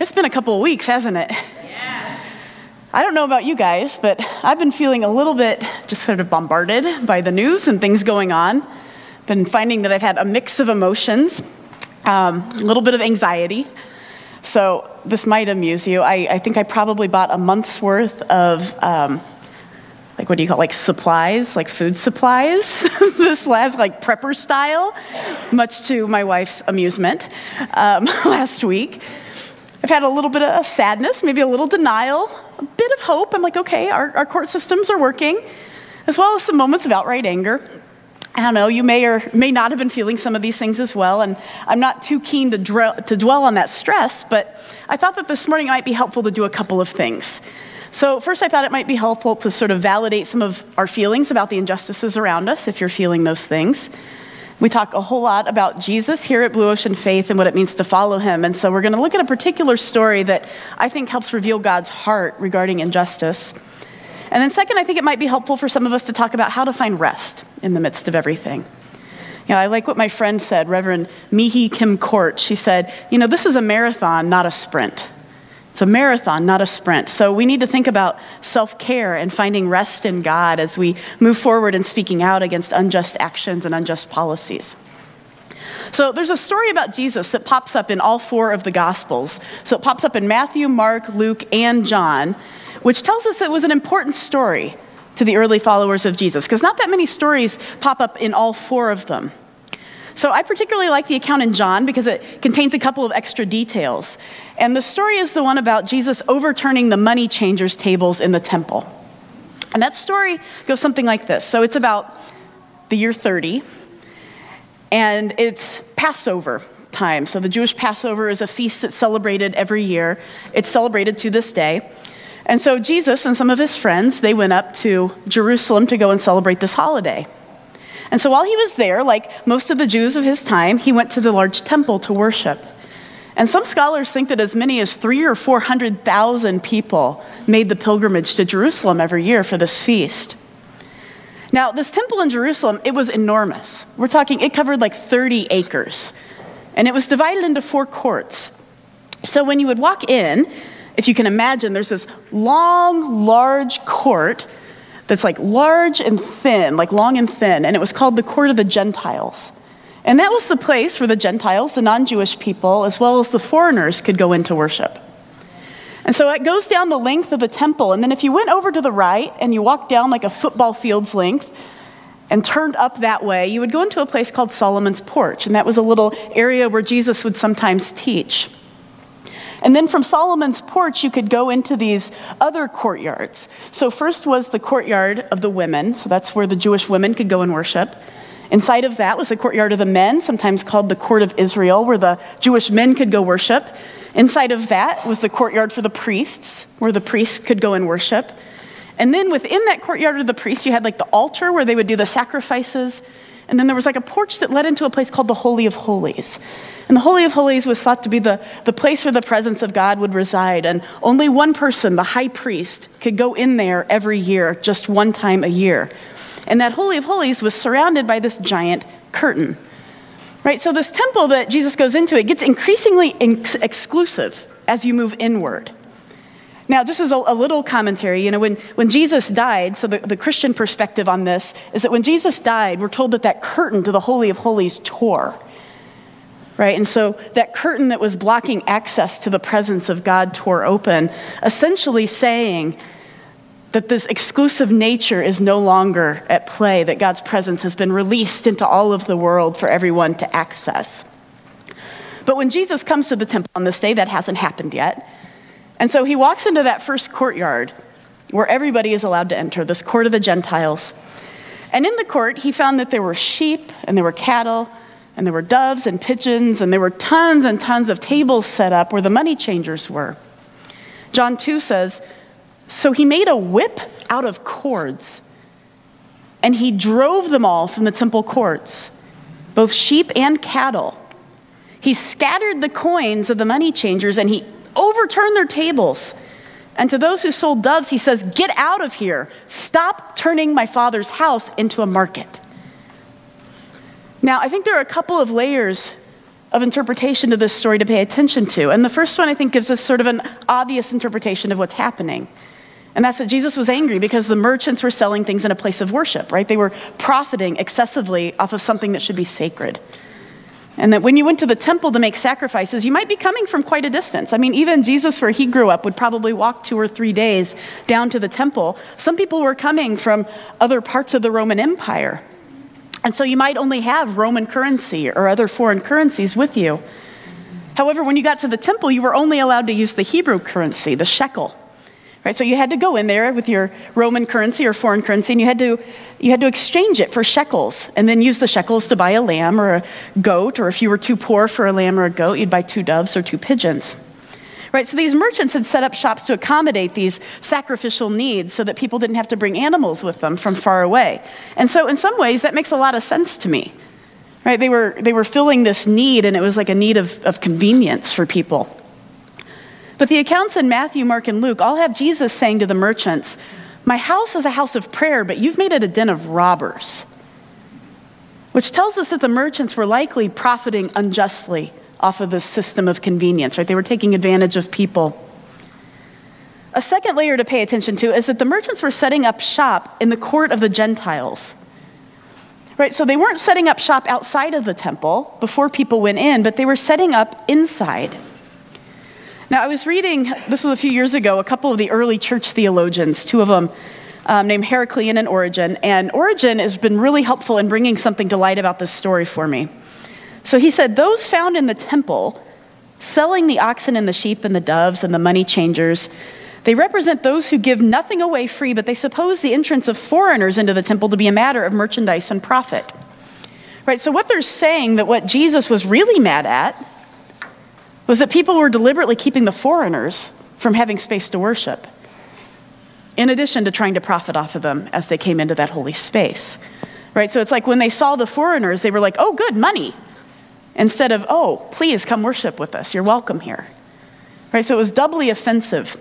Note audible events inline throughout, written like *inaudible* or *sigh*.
It's been a couple of weeks, hasn't it? Yeah. I don't know about you guys, but I've been feeling a little bit just sort of bombarded by the news and things going on. Been finding that I've had a mix of emotions, um, a little bit of anxiety. So this might amuse you. I, I think I probably bought a month's worth of, um, like, what do you call it, like supplies, like food supplies, *laughs* this last, like prepper style, much to my wife's amusement um, *laughs* last week. I've had a little bit of sadness, maybe a little denial, a bit of hope. I'm like, okay, our, our court systems are working, as well as some moments of outright anger. I don't know, you may or may not have been feeling some of these things as well, and I'm not too keen to, dre- to dwell on that stress, but I thought that this morning it might be helpful to do a couple of things. So, first, I thought it might be helpful to sort of validate some of our feelings about the injustices around us, if you're feeling those things. We talk a whole lot about Jesus here at Blue Ocean Faith and what it means to follow him. And so we're going to look at a particular story that I think helps reveal God's heart regarding injustice. And then, second, I think it might be helpful for some of us to talk about how to find rest in the midst of everything. You know, I like what my friend said, Reverend Mihee Kim-Kort. She said, You know, this is a marathon, not a sprint. It's a marathon, not a sprint. So we need to think about self care and finding rest in God as we move forward and speaking out against unjust actions and unjust policies. So there's a story about Jesus that pops up in all four of the Gospels. So it pops up in Matthew, Mark, Luke, and John, which tells us it was an important story to the early followers of Jesus, because not that many stories pop up in all four of them. So I particularly like the account in John because it contains a couple of extra details. And the story is the one about Jesus overturning the money changers' tables in the temple. And that story goes something like this. So it's about the year 30, and it's Passover time. So the Jewish Passover is a feast that's celebrated every year. It's celebrated to this day. And so Jesus and some of his friends, they went up to Jerusalem to go and celebrate this holiday. And so while he was there, like most of the Jews of his time, he went to the large temple to worship. And some scholars think that as many as three or 400,000 people made the pilgrimage to Jerusalem every year for this feast. Now, this temple in Jerusalem, it was enormous. We're talking, it covered like 30 acres. And it was divided into four courts. So when you would walk in, if you can imagine, there's this long, large court that's like large and thin, like long and thin, and it was called the Court of the Gentiles. And that was the place where the Gentiles, the non Jewish people, as well as the foreigners, could go into worship. And so it goes down the length of the temple. And then if you went over to the right and you walked down like a football field's length and turned up that way, you would go into a place called Solomon's Porch. And that was a little area where Jesus would sometimes teach. And then from Solomon's porch, you could go into these other courtyards. So, first was the courtyard of the women. So, that's where the Jewish women could go and worship. Inside of that was the courtyard of the men, sometimes called the court of Israel, where the Jewish men could go worship. Inside of that was the courtyard for the priests, where the priests could go and worship. And then within that courtyard of the priests, you had like the altar where they would do the sacrifices. And then there was like a porch that led into a place called the Holy of Holies. And the Holy of Holies was thought to be the, the place where the presence of God would reside. And only one person, the high priest, could go in there every year, just one time a year. And that Holy of Holies was surrounded by this giant curtain. Right? So, this temple that Jesus goes into, it gets increasingly ex- exclusive as you move inward. Now, just as a, a, little commentary, you know, when, when Jesus died, so the, the Christian perspective on this is that when Jesus died, we're told that that curtain to the Holy of Holies tore. Right? And so that curtain that was blocking access to the presence of God tore open, essentially saying that this exclusive nature is no longer at play, that God's presence has been released into all of the world for everyone to access. But when Jesus comes to the temple on this day, that hasn't happened yet. And so he walks into that first courtyard where everybody is allowed to enter, this court of the Gentiles. And in the court, he found that there were sheep and there were cattle and there were doves and pigeons and there were tons and tons of tables set up where the money changers were. John 2 says, so he made a whip out of cords, and he drove them all from the temple courts, both sheep and cattle. He scattered the coins of the money changers, and he overturned their tables. And to those who sold doves, he says, Get out of here. Stop turning my father's house into a market. Now, I think there are a couple of layers of interpretation to this story to pay attention to. And the first one, I think, gives us sort of an obvious interpretation of what's happening. And that's that Jesus was angry because the merchants were selling things in a place of worship, right? They were profiting excessively off of something that should be sacred. And that when you went to the temple to make sacrifices, you might be coming from quite a distance. I mean, even Jesus, where he grew up, would probably walk two or three days down to the temple. Some people were coming from other parts of the Roman Empire. And so you might only have Roman currency or other foreign currencies with you. However, when you got to the temple, you were only allowed to use the Hebrew currency, the shekel. Right, so you had to go in there with your Roman currency or foreign currency, and you had to you had to exchange it for shekels, and then use the shekels to buy a lamb or a goat, or if you were too poor for a lamb or a goat, you'd buy two doves or two pigeons. Right, so these merchants had set up shops to accommodate these sacrificial needs so that people didn't have to bring animals with them from far away. And so, in some ways, that makes a lot of sense to me. Right, they were, they were filling this need, and it was like a need of, of convenience for people. But the accounts in Matthew, Mark, and Luke all have Jesus saying to the merchants, My house is a house of prayer, but you've made it a den of robbers. Which tells us that the merchants were likely profiting unjustly off of this system of convenience, right? They were taking advantage of people. A second layer to pay attention to is that the merchants were setting up shop in the court of the Gentiles. Right, so they weren't setting up shop outside of the temple before people went in, but they were setting up inside. Now, I was reading, this was a few years ago, a couple of the early church theologians, two of them um, named Heracleon and Origen. And Origen has been really helpful in bringing something to light about this story for me. So he said, Those found in the temple, selling the oxen and the sheep and the doves and the money changers, they represent those who give nothing away free, but they suppose the entrance of foreigners into the temple to be a matter of merchandise and profit. Right, so what they're saying that what Jesus was really mad at was that people were deliberately keeping the foreigners from having space to worship, in addition to trying to profit off of them as they came into that holy space. Right? So it's like when they saw the foreigners, they were like, oh, good, money. Instead of, oh, please come worship with us. You're welcome here. Right? So it was doubly offensive.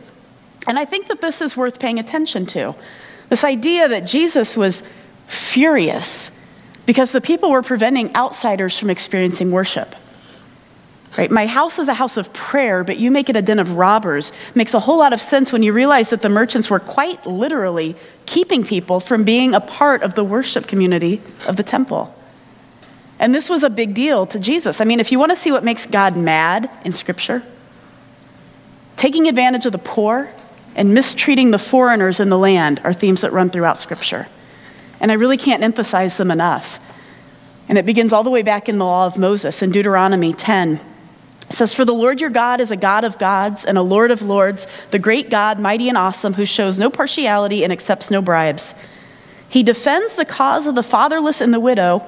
And I think that this is worth paying attention to. This idea that Jesus was furious because the people were preventing outsiders from experiencing worship. Right? My house is a house of prayer, but you make it a den of robbers. Makes a whole lot of sense when you realize that the merchants were quite literally keeping people from being a part of the worship community of the temple. And this was a big deal to Jesus. I mean, if you want to see what makes God mad in Scripture, taking advantage of the poor and mistreating the foreigners in the land are themes that run throughout Scripture. And I really can't emphasize them enough. And it begins all the way back in the law of Moses in Deuteronomy 10. It says, For the Lord your God is a God of gods and a Lord of lords, the great God, mighty and awesome, who shows no partiality and accepts no bribes. He defends the cause of the fatherless and the widow,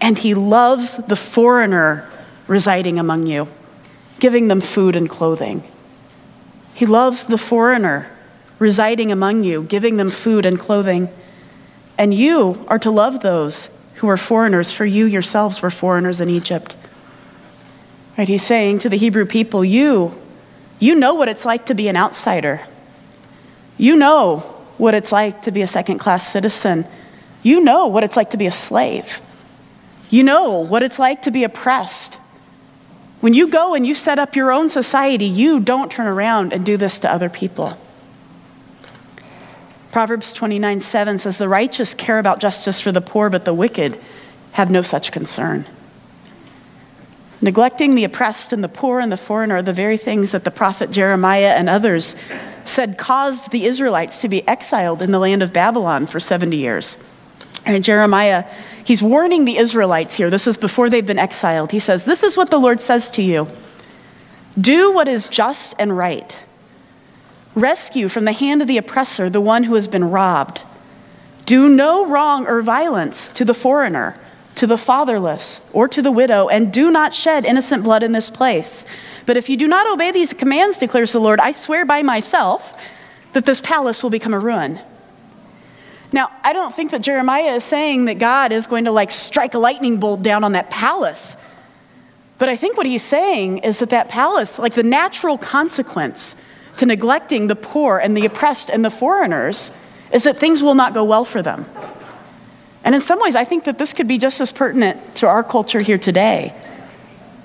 and he loves the foreigner residing among you, giving them food and clothing. He loves the foreigner residing among you, giving them food and clothing. And you are to love those who are foreigners, for you yourselves were foreigners in Egypt. Right? He's saying to the Hebrew people, you, you know what it's like to be an outsider. You know what it's like to be a second class citizen. You know what it's like to be a slave. You know what it's like to be oppressed. When you go and you set up your own society, you don't turn around and do this to other people. Proverbs 29 7 says, The righteous care about justice for the poor, but the wicked have no such concern. Neglecting the oppressed and the poor and the foreigner are the very things that the prophet Jeremiah and others said caused the Israelites to be exiled in the land of Babylon for 70 years. And Jeremiah, he's warning the Israelites here. This is before they've been exiled. He says, This is what the Lord says to you Do what is just and right. Rescue from the hand of the oppressor the one who has been robbed. Do no wrong or violence to the foreigner to the fatherless or to the widow, and do not shed innocent blood in this place. But if you do not obey these commands, declares the Lord, I swear by myself that this palace will become a ruin. Now, I don't think that Jeremiah is saying that God is going to like strike a lightning bolt down on that palace. But I think what he's saying is that that palace, like the natural consequence to neglecting the poor and the oppressed and the foreigners, is that things will not go well for them. And in some ways, I think that this could be just as pertinent to our culture here today.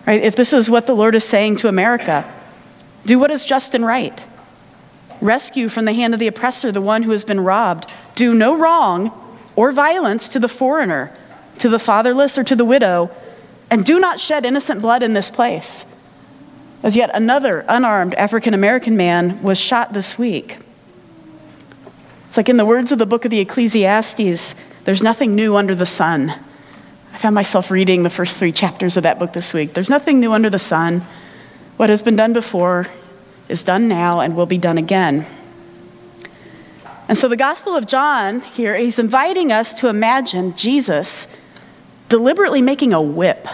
Right? If this is what the Lord is saying to America, do what is just and right. Rescue from the hand of the oppressor the one who has been robbed. Do no wrong or violence to the foreigner, to the fatherless, or to the widow, and do not shed innocent blood in this place. As yet another unarmed African American man was shot this week. It's like in the words of the book of the Ecclesiastes, there's nothing new under the sun. I found myself reading the first three chapters of that book this week. There's nothing new under the sun. What has been done before is done now and will be done again. And so the Gospel of John here, he's inviting us to imagine Jesus deliberately making a whip.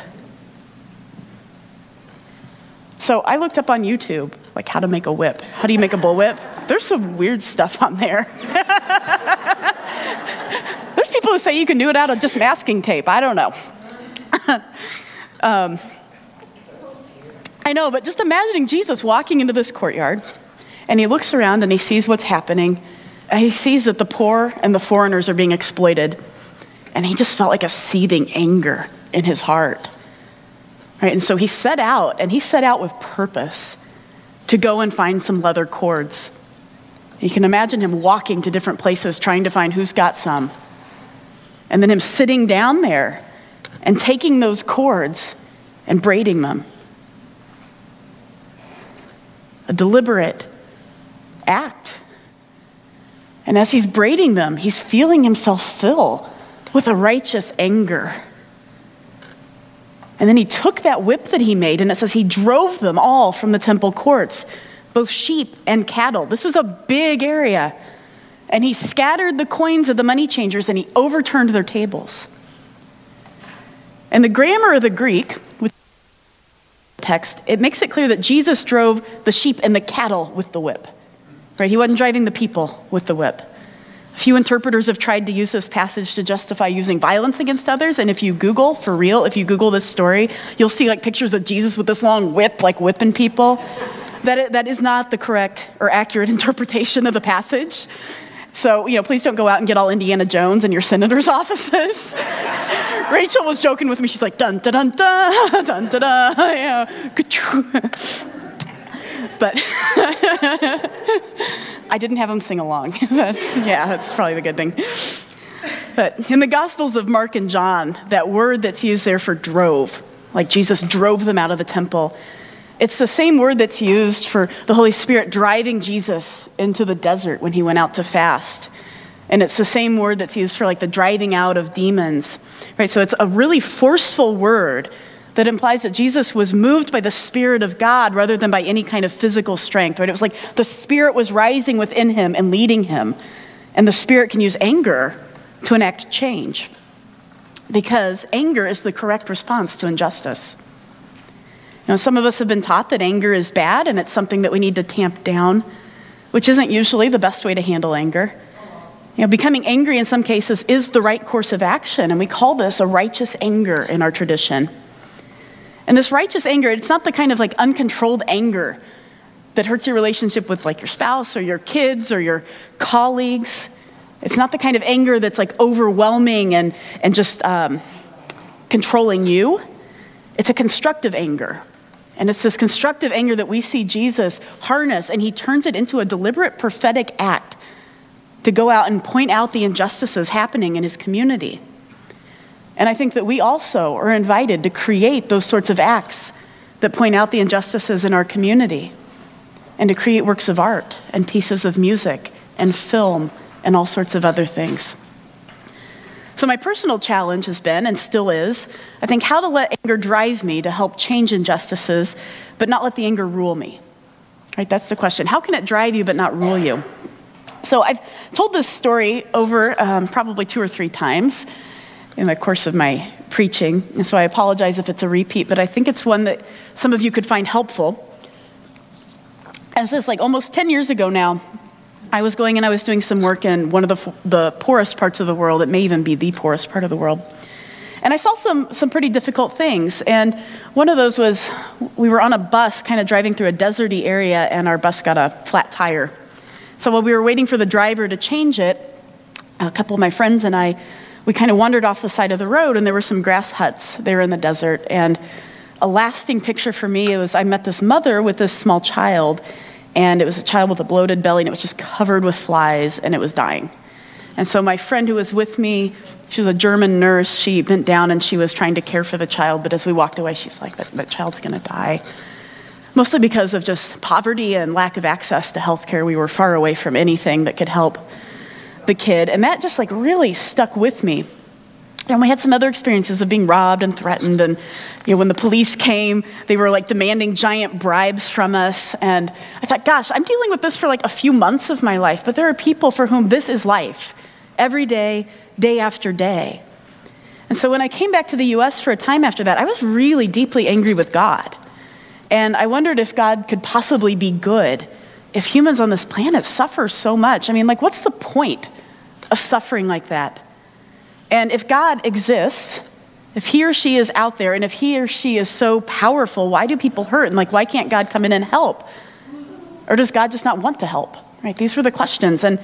So I looked up on YouTube, like how to make a whip. How do you make a bullwhip? There's some weird stuff on there. *laughs* People who say you can do it out of just masking tape. I don't know. *laughs* um, I know, but just imagining Jesus walking into this courtyard and he looks around and he sees what's happening. And he sees that the poor and the foreigners are being exploited. And he just felt like a seething anger in his heart. Right? And so he set out, and he set out with purpose to go and find some leather cords. You can imagine him walking to different places trying to find who's got some. And then him sitting down there and taking those cords and braiding them. A deliberate act. And as he's braiding them, he's feeling himself fill with a righteous anger. And then he took that whip that he made, and it says he drove them all from the temple courts, both sheep and cattle. This is a big area. And he scattered the coins of the money changers and he overturned their tables. And the grammar of the Greek, which text, it makes it clear that Jesus drove the sheep and the cattle with the whip. Right? He wasn't driving the people with the whip. A few interpreters have tried to use this passage to justify using violence against others. And if you Google, for real, if you Google this story, you'll see like pictures of Jesus with this long whip, like whipping people. that, it, that is not the correct or accurate *laughs* interpretation of the passage. So, you know, please don't go out and get all Indiana Jones in your senator's *laughs* offices. *laughs* Rachel was joking with me. She's like, dun, dun, dun, dun, *laughs* dun, dun, dun. Yeah. But I didn't have them sing along. that's, yeah, that's probably the good thing. But in the Gospels of Mark and John, that word that's used there for drove, like Jesus drove them out of the temple, it's the same word that's used for the Holy Spirit driving Jesus into the desert when he went out to fast. And it's the same word that's used for like the driving out of demons. Right? So it's a really forceful word that implies that Jesus was moved by the Spirit of God rather than by any kind of physical strength, right? It was like the Spirit was rising within him and leading him. And the Spirit can use anger to enact change because anger is the correct response to injustice. You know, some of us have been taught that anger is bad and it's something that we need to tamp down, which isn't usually the best way to handle anger. You know, becoming angry in some cases is the right course of action, and we call this a righteous anger in our tradition. And this righteous anger, it's not the kind of like uncontrolled anger that hurts your relationship with like your spouse or your kids or your colleagues. It's not the kind of anger that's like overwhelming and, and just um, controlling you. It's a constructive anger. And it's this constructive anger that we see Jesus harness, and he turns it into a deliberate prophetic act to go out and point out the injustices happening in his community. And I think that we also are invited to create those sorts of acts that point out the injustices in our community and to create works of art and pieces of music and film and all sorts of other things. So, my personal challenge has been and still is I think how to let anger drive me to help change injustices, but not let the anger rule me. Right? That's the question. How can it drive you but not rule you? So, I've told this story over um, probably two or three times in the course of my preaching, and so I apologize if it's a repeat, but I think it's one that some of you could find helpful. As this, like almost 10 years ago now, I was going and I was doing some work in one of the, the poorest parts of the world. It may even be the poorest part of the world. And I saw some, some pretty difficult things. And one of those was we were on a bus kind of driving through a deserty area, and our bus got a flat tire. So while we were waiting for the driver to change it, a couple of my friends and I, we kind of wandered off the side of the road, and there were some grass huts there in the desert. And a lasting picture for me. Was I met this mother with this small child, and it was a child with a bloated belly, and it was just covered with flies, and it was dying. And so my friend who was with me, she was a German nurse. She bent down and she was trying to care for the child, but as we walked away, she's like, that, that child's going to die. Mostly because of just poverty and lack of access to health care. We were far away from anything that could help the kid. And that just like really stuck with me. And we had some other experiences of being robbed and threatened. And you know, when the police came, they were like demanding giant bribes from us. And I thought, gosh, I'm dealing with this for like a few months of my life, but there are people for whom this is life every day, day after day. And so when I came back to the US for a time after that, I was really deeply angry with God. And I wondered if God could possibly be good if humans on this planet suffer so much. I mean, like, what's the point of suffering like that? And if God exists, if he or she is out there, and if he or she is so powerful, why do people hurt? And like, why can't God come in and help? Or does God just not want to help? Right? These were the questions. And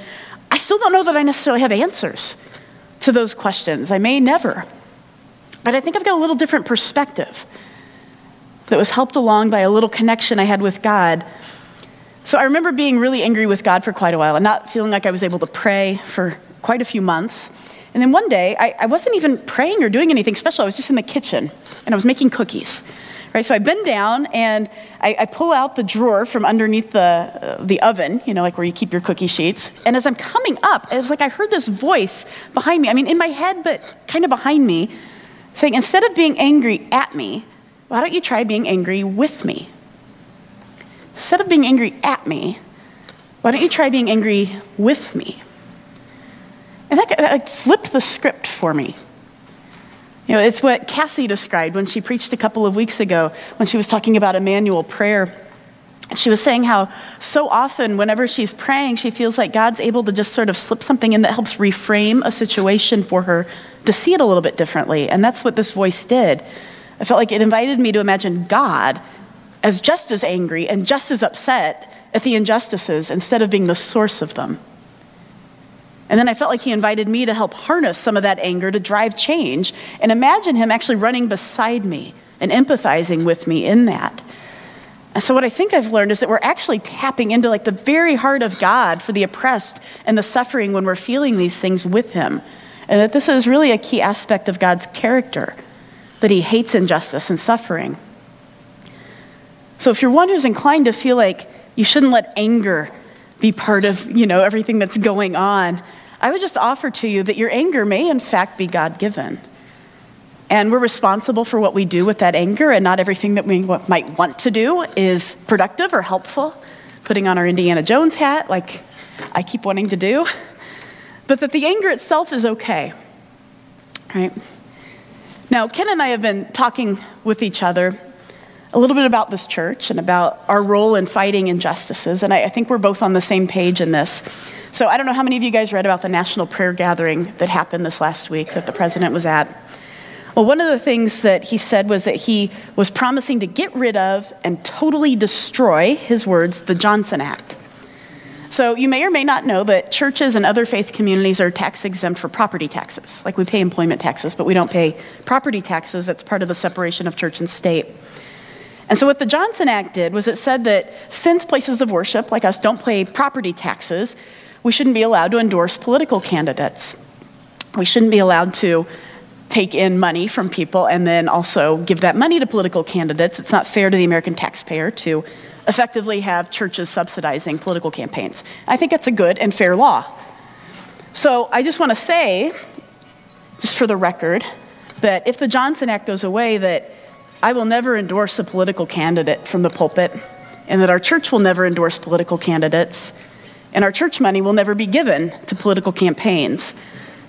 I still don't know that I necessarily have answers to those questions. I may never. But I think I've got a little different perspective that was helped along by a little connection I had with God. So I remember being really angry with God for quite a while and not feeling like I was able to pray for quite a few months. And then one day, I, I, wasn't even praying or doing anything special. I was just in the kitchen and I was making cookies. Right, so I bend down and I, I pull out the drawer from underneath the, uh, the oven, you know, like where you keep your cookie sheets. And as I'm coming up, it's like I heard this voice behind me. I mean, in my head, but kind of behind me, saying, instead of being angry at me, why don't you try being angry with me? Instead of being angry at me, why don't you try being angry with me? And that, that flipped the script for me. You know, it's what Cassie described when she preached a couple of weeks ago when she was talking about Emmanuel prayer. She was saying how so often, whenever she's praying, she feels like God's able to just sort of slip something in that helps reframe a situation for her to see it a little bit differently. And that's what this voice did. I felt like it invited me to imagine God as just as angry and just as upset at the injustices instead of being the source of them. And then I felt like he invited me to help harness some of that anger to drive change and imagine him actually running beside me and empathizing with me in that. And so what I think I've learned is that we're actually tapping into like the very heart of God for the oppressed and the suffering when we're feeling these things with him. And that this is really a key aspect of God's character, that he hates injustice and suffering. So if you're one who's inclined to feel like you shouldn't let anger be part of, you know, everything that's going on, I would just offer to you that your anger may, in fact, be God given. And we're responsible for what we do with that anger, and not everything that we might want to do is productive or helpful. Putting on our Indiana Jones hat, like I keep wanting to do. But that the anger itself is okay. Right? Now, Ken and I have been talking with each other a little bit about this church and about our role in fighting injustices, and I, I think we're both on the same page in this. So I don't know how many of you guys read about the national prayer gathering that happened this last week that the president was at. Well, one of the things that he said was that he was promising to get rid of and totally destroy, his words, the Johnson Act. So you may or may not know that churches and other faith communities are tax exempt for property taxes. Like we pay employment taxes, but we don't pay property taxes. That's part of the separation of church and state. And so, what the Johnson Act did was it said that since places of worship like us don't pay property taxes, we shouldn't be allowed to endorse political candidates. We shouldn't be allowed to take in money from people and then also give that money to political candidates. It's not fair to the American taxpayer to effectively have churches subsidizing political campaigns. I think it's a good and fair law. So I just want to say, just for the record, that if the Johnson Act goes away, that I will never endorse a political candidate from the pulpit, and that our church will never endorse political candidates, and our church money will never be given to political campaigns.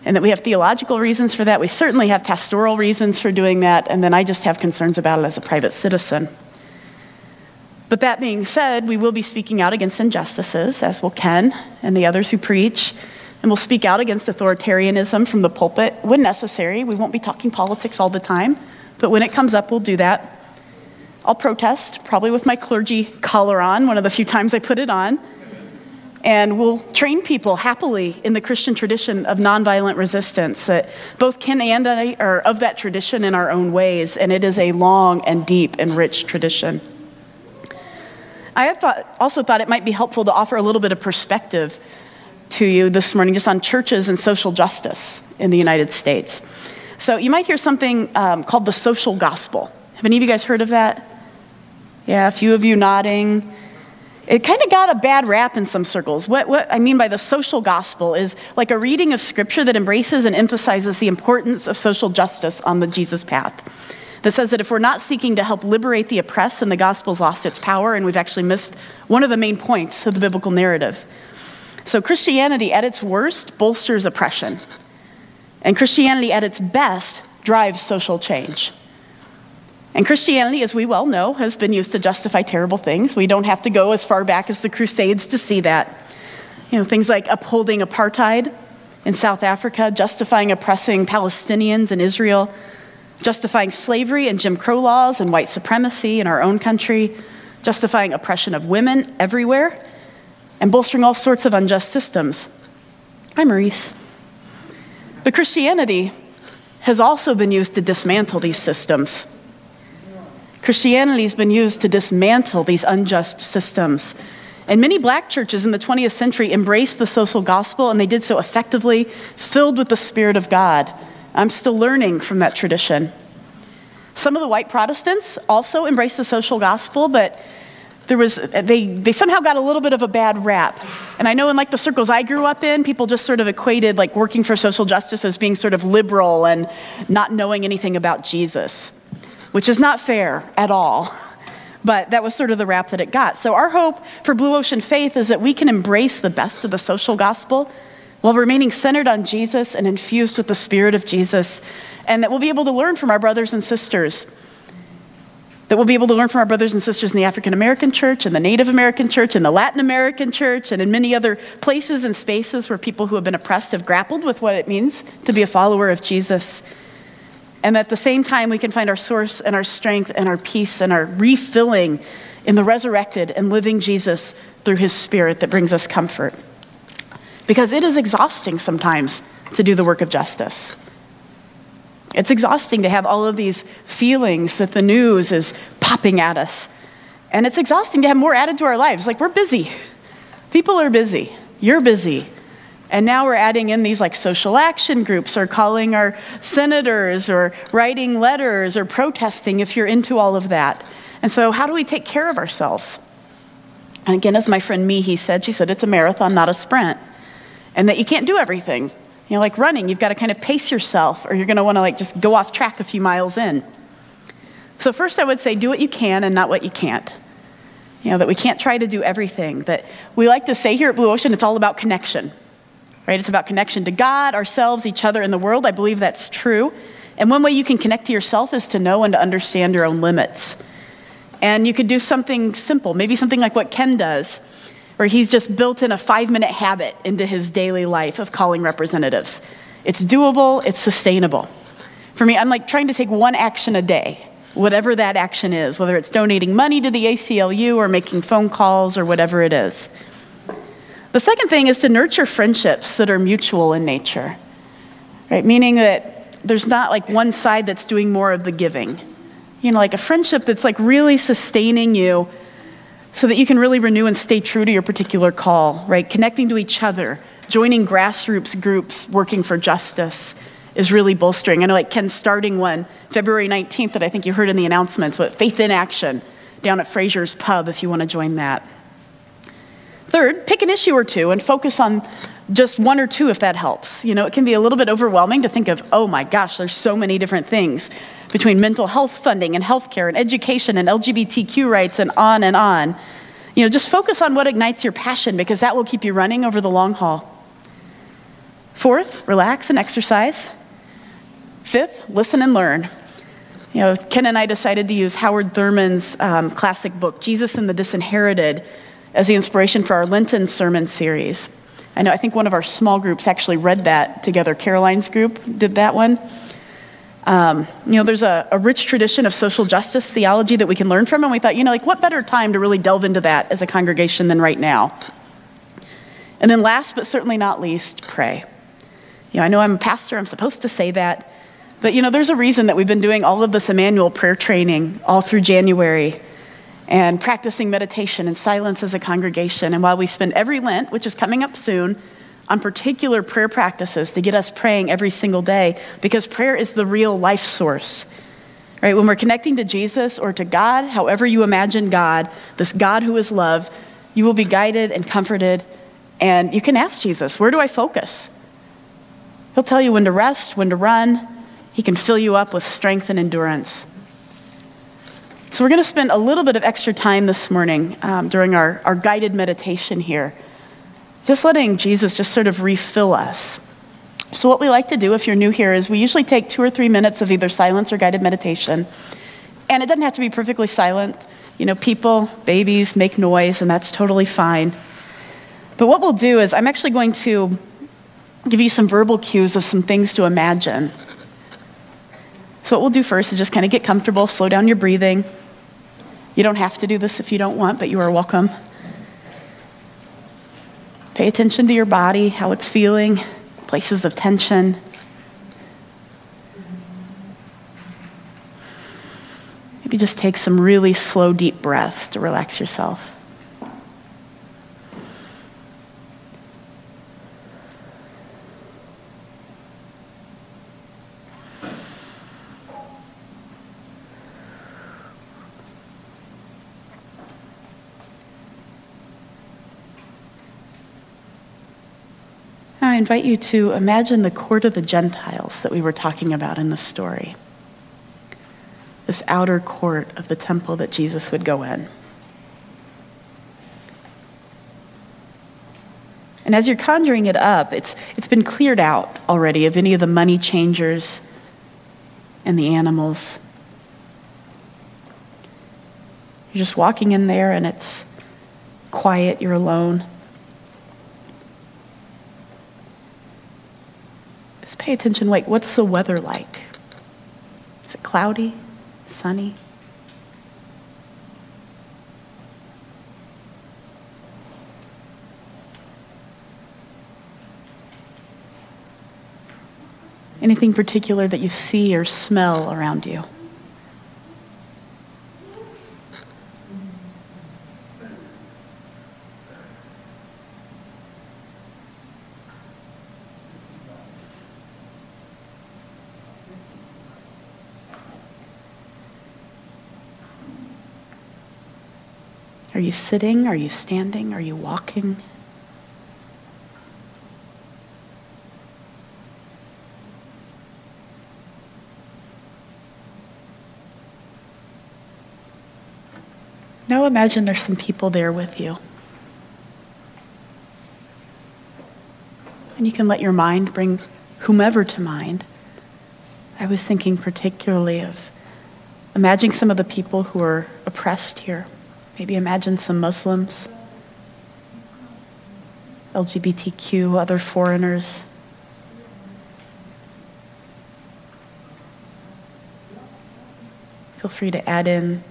And that we have theological reasons for that. We certainly have pastoral reasons for doing that. And then I just have concerns about it as a private citizen. But that being said, we will be speaking out against injustices, as will Ken and the others who preach. And we'll speak out against authoritarianism from the pulpit when necessary. We won't be talking politics all the time, but when it comes up, we'll do that. I'll protest, probably with my clergy collar on, one of the few times I put it on. And we'll train people happily in the Christian tradition of nonviolent resistance. That both Ken and I are of that tradition in our own ways, and it is a long and deep and rich tradition. I thought, also thought it might be helpful to offer a little bit of perspective to you this morning just on churches and social justice in the United States. So you might hear something um, called the social gospel. Have any of you guys heard of that? Yeah, a few of you nodding. It kind of got a bad rap in some circles. What, what I mean by the social gospel is like a reading of scripture that embraces and emphasizes the importance of social justice on the Jesus path that says that if we're not seeking to help liberate the oppressed, then the gospel's lost its power, and we've actually missed one of the main points of the biblical narrative. So, Christianity at its worst bolsters oppression, and Christianity at its best drives social change. And Christianity, as we well know, has been used to justify terrible things. We don't have to go as far back as the Crusades to see that. You know, things like upholding apartheid in South Africa, justifying oppressing Palestinians in Israel, justifying slavery and Jim Crow laws and white supremacy in our own country, justifying oppression of women everywhere, and bolstering all sorts of unjust systems. I'm Maurice. But Christianity has also been used to dismantle these systems. Christianity has been used to dismantle these unjust systems. And many black churches in the 20th century embraced the social gospel, and they did so effectively, filled with the Spirit of God. I'm still learning from that tradition. Some of the white Protestants also embraced the social gospel, but there was, they, they somehow got a little bit of a bad rap. And I know in like the circles I grew up in, people just sort of equated like working for social justice as being sort of liberal and not knowing anything about Jesus, which is not fair at all. But that was sort of the rap that it got. So our hope for Blue Ocean Faith is that we can embrace the best of the social gospel while remaining centered on Jesus and infused with the Spirit of Jesus, and that we'll be able to learn from our brothers and sisters. That we'll be able to learn from our brothers and sisters in the African American church, and the Native American church, and the Latin American church, and in many other places and spaces where people who have been oppressed have grappled with what it means to be a follower of Jesus. And at the same time, we can find our source and our strength and our peace and our refilling in the resurrected and living Jesus through his Spirit that brings us comfort because it is exhausting sometimes to do the work of justice. It's exhausting to have all of these feelings that the news is popping at us. And it's exhausting to have more added to our lives. Like, we're busy. People are busy. You're busy. And now we're adding in these like social action groups or calling our senators or writing letters or protesting if you're into all of that. And so, how do we take care of ourselves? And again, as my friend Mihee said, she said, it's a marathon, not a sprint and that you can't do everything. You know, like running, you've got to kind of pace yourself, or you're going to want to like just go off track a few miles in. So first, I would say do what you can and not what you can't. You know, that we can't try to do everything. That we like to say here at Blue Ocean, it's all about connection, right? It's about connection to God, ourselves, each other, and the world. I believe that's true. And one way you can connect to yourself is to know and to understand your own limits. And you could do something simple, maybe something like what Ken does where he's just built in a five minute habit into his daily life of calling representatives. It's doable, it's sustainable. For me, I'm like trying to take one action a day, whatever that action is, whether it's donating money to the ACLU or making phone calls or whatever it is. The second thing is to nurture friendships that are mutual in nature, right? Meaning that there's not like one side that's doing more of the giving. You know, like a friendship that's like really sustaining you so that you can really renew and stay true to your particular call, right? Connecting to each other, joining grassroots groups working for justice is really bolstering. I know, like Ken's starting one February 19th that I think you heard in the announcements, but Faith in Action down at Fraser's Pub if you want to join that. Third, pick an issue or two and focus on just one or two if that helps. You know, it can be a little bit overwhelming to think of, oh my gosh, there's so many different things between mental health funding and healthcare and education and LGBTQ rights and on and on. You know, just focus on what ignites your passion because that will keep you running over the long haul. Fourth, relax and exercise. Fifth, listen and learn. You know, Ken and I decided to use Howard Thurman's um, classic book, Jesus and the Disinherited, as the inspiration for our Lenten sermon series. I know, I think one of our small groups actually read that together. Caroline's group did that one. Um, you know, there's a, a, rich tradition of social justice theology that we can learn from, and we thought, you know, like, what better time to really delve into that as a congregation than right now? And then, last but certainly not least, pray. You know, I know I'm a pastor, I'm supposed to say that, but you know, there's a reason that we've been doing all of this Emmanuel prayer training all through January and practicing meditation and silence as a congregation. And while we spend every Lent, which is coming up soon, on particular prayer practices to get us praying every single day, because prayer is the real life source. Right? When we're connecting to Jesus or to God, however you imagine God, this God who is love, you will be guided and comforted. And you can ask Jesus, where do I focus? He'll tell you when to rest, when to run. He can fill you up with strength and endurance. So, we're going to spend a little bit of extra time this morning um, during our, our guided meditation here, just letting Jesus just sort of refill us. So, what we like to do if you're new here is we usually take two or three minutes of either silence or guided meditation. And it doesn't have to be perfectly silent. You know, people, babies make noise, and that's totally fine. But what we'll do is, I'm actually going to give you some verbal cues of some things to imagine. So, what we'll do first is just kind of get comfortable, slow down your breathing. You don't have to do this if you don't want, but you are welcome. Pay attention to your body, how it's feeling, places of tension. Maybe just take some really slow, deep breaths to relax yourself. Invite you to imagine the court of the Gentiles that we were talking about in the story. This outer court of the temple that Jesus would go in. And as you're conjuring it up, it's, it's been cleared out already of any of the money changers and the animals. You're just walking in there and it's quiet, you're alone. Pay attention. Wait, what's the weather like? Is it cloudy? Sunny? Anything particular that you see or smell around you? You sitting? Are you standing? Are you walking? Now imagine there's some people there with you. And you can let your mind bring whomever to mind. I was thinking particularly of imagining some of the people who are oppressed here. Maybe imagine some Muslims, LGBTQ, other foreigners. Feel free to add in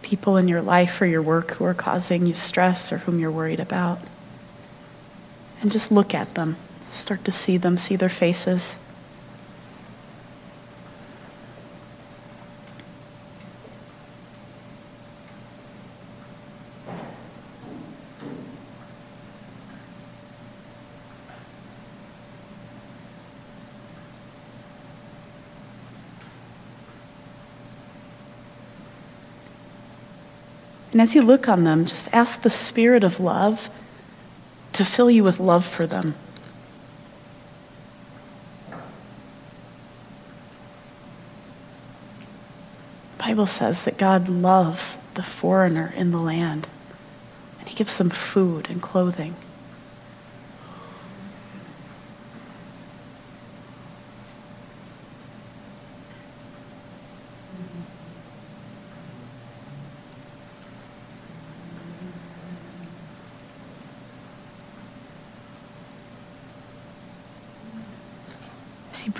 people in your life or your work who are causing you stress or whom you're worried about. And just look at them. Start to see them, see their faces. And as you look on them, just ask the Spirit of love to fill you with love for them. The Bible says that God loves the foreigner in the land, and He gives them food and clothing.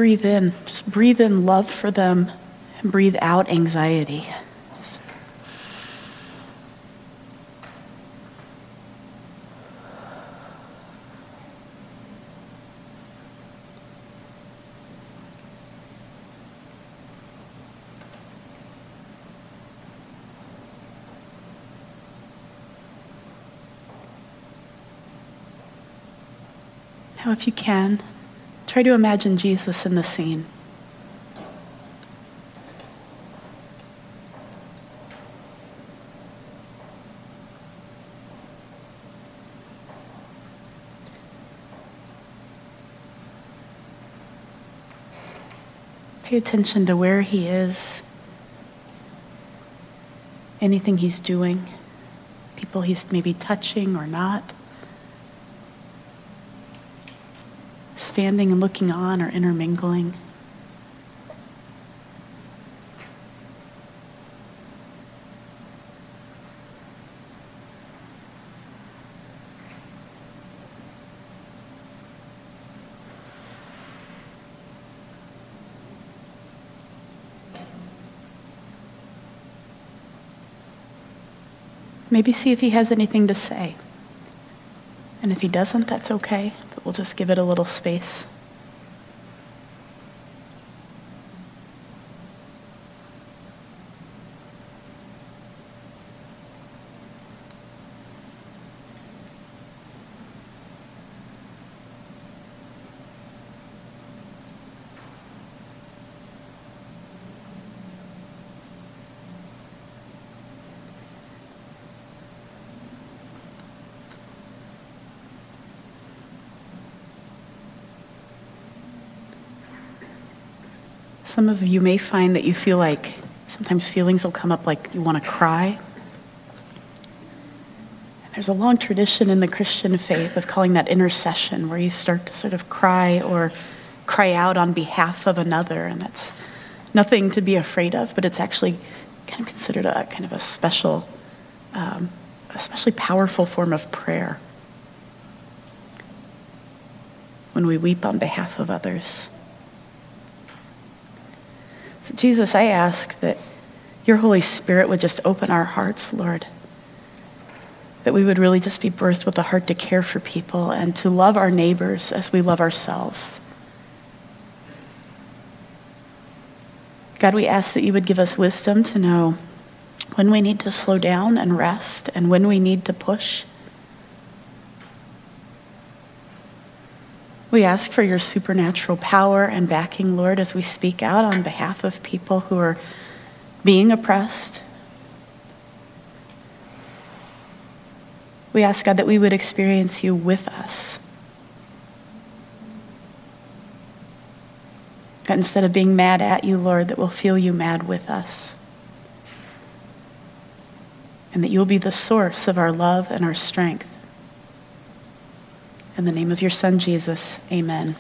breathe in. Just breathe in love for them and breathe out anxiety. Now, if you can, try to imagine Jesus in the scene. Pay attention to where he is, anything he's doing, people he's maybe touching or not. Standing and looking on or intermingling. Maybe see if he has anything to say. And if he doesn't, that's okay, but we'll just give it a little space. Some of you may find that you feel like sometimes feelings will come up like you want to cry. There's a long tradition in the Christian faith of calling that intercession, where you start to sort of cry or cry out on behalf of another. And that's nothing to be afraid of, but it's actually kind of considered a kind of a special, um, especially powerful form of prayer when we weep on behalf of others. Jesus, I ask that your Holy Spirit would just open our hearts, Lord. That we would really just be birthed with a heart to care for people and to love our neighbors as we love ourselves. God, we ask that you would give us wisdom to know when we need to slow down and rest and when we need to push. We ask for your supernatural power and backing, Lord, as we speak out on behalf of people who are being oppressed. We ask, God, that we would experience you with us. That instead of being mad at you, Lord, that we'll feel you mad with us. And that you'll be the source of our love and our strength. In the name of your Son, Jesus, amen.